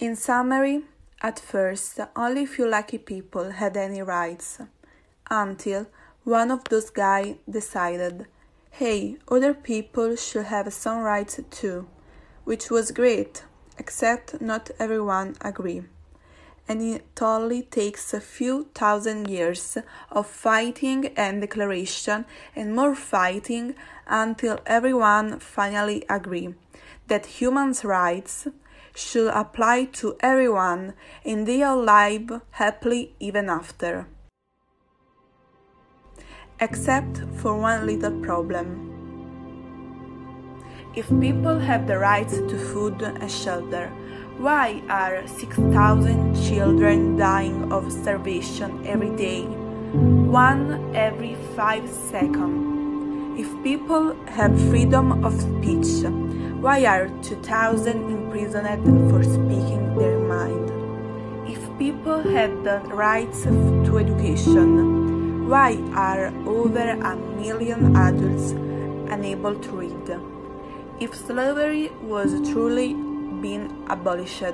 In summary, at first, only a few lucky people had any rights, until one of those guys decided, hey, other people should have some rights too, which was great, except not everyone agree. And it only takes a few thousand years of fighting and declaration and more fighting until everyone finally agree that human rights should apply to everyone in their live happily even after. Except for one little problem. If people have the right to food and shelter, why are 6,000 children dying of starvation every day? One every five seconds. If people have freedom of speech, why are 2,000 imprisoned for speaking their mind? If people had the rights to education, why are over a million adults unable to read? If slavery was truly being abolished,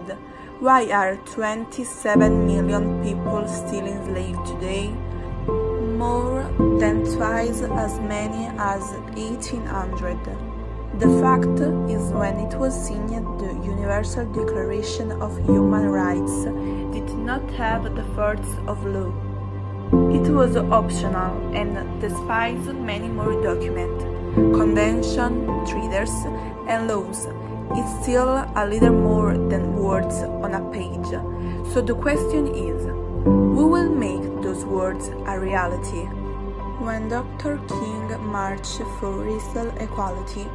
why are 27 million people still enslaved today? More than twice as many as 1800. The fact is, when it was signed, the Universal Declaration of Human Rights did not have the force of law. It was optional and despite many more documents, conventions, treaties, and laws, it's still a little more than words on a page. So the question is, who will make those words a reality? When Dr. King marched for racial equality,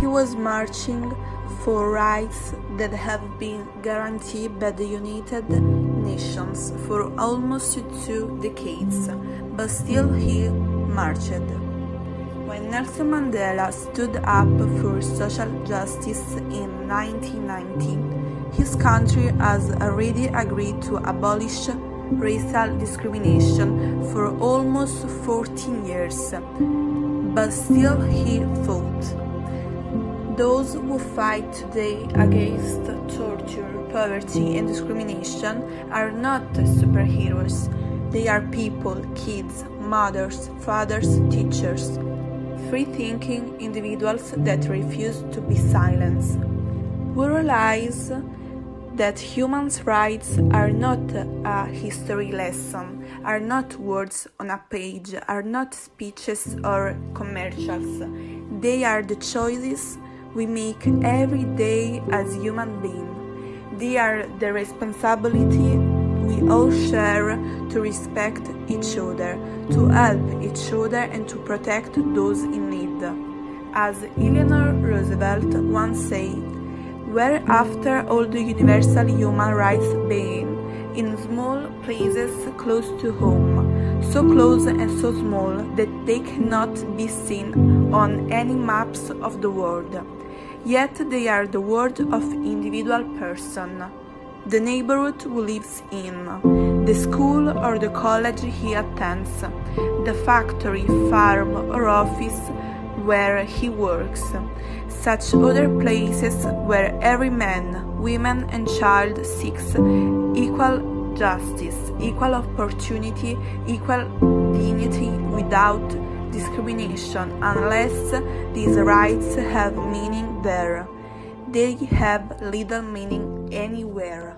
he was marching for rights that have been guaranteed by the United Nations for almost two decades, but still he marched. When Nelson Mandela stood up for social justice in 1990, his country has already agreed to abolish racial discrimination for almost 14 years, but still he fought. Those who fight today against torture, poverty, and discrimination are not superheroes. They are people, kids, mothers, fathers, teachers, free thinking individuals that refuse to be silenced. We realize that human rights are not a history lesson, are not words on a page, are not speeches or commercials. They are the choices we make every day as human beings. They are the responsibility we all share to respect each other, to help each other, and to protect those in need. As Eleanor Roosevelt once said, where after all the universal human rights being, in small places close to home, so close and so small that they cannot be seen on any maps of the world yet they are the world of individual person, the neighborhood who lives in, the school or the college he attends, the factory, farm or office where he works, such other places where every man, woman and child seeks equal justice, equal opportunity, equal dignity without discrimination unless these rights have meaning there. They have little meaning anywhere.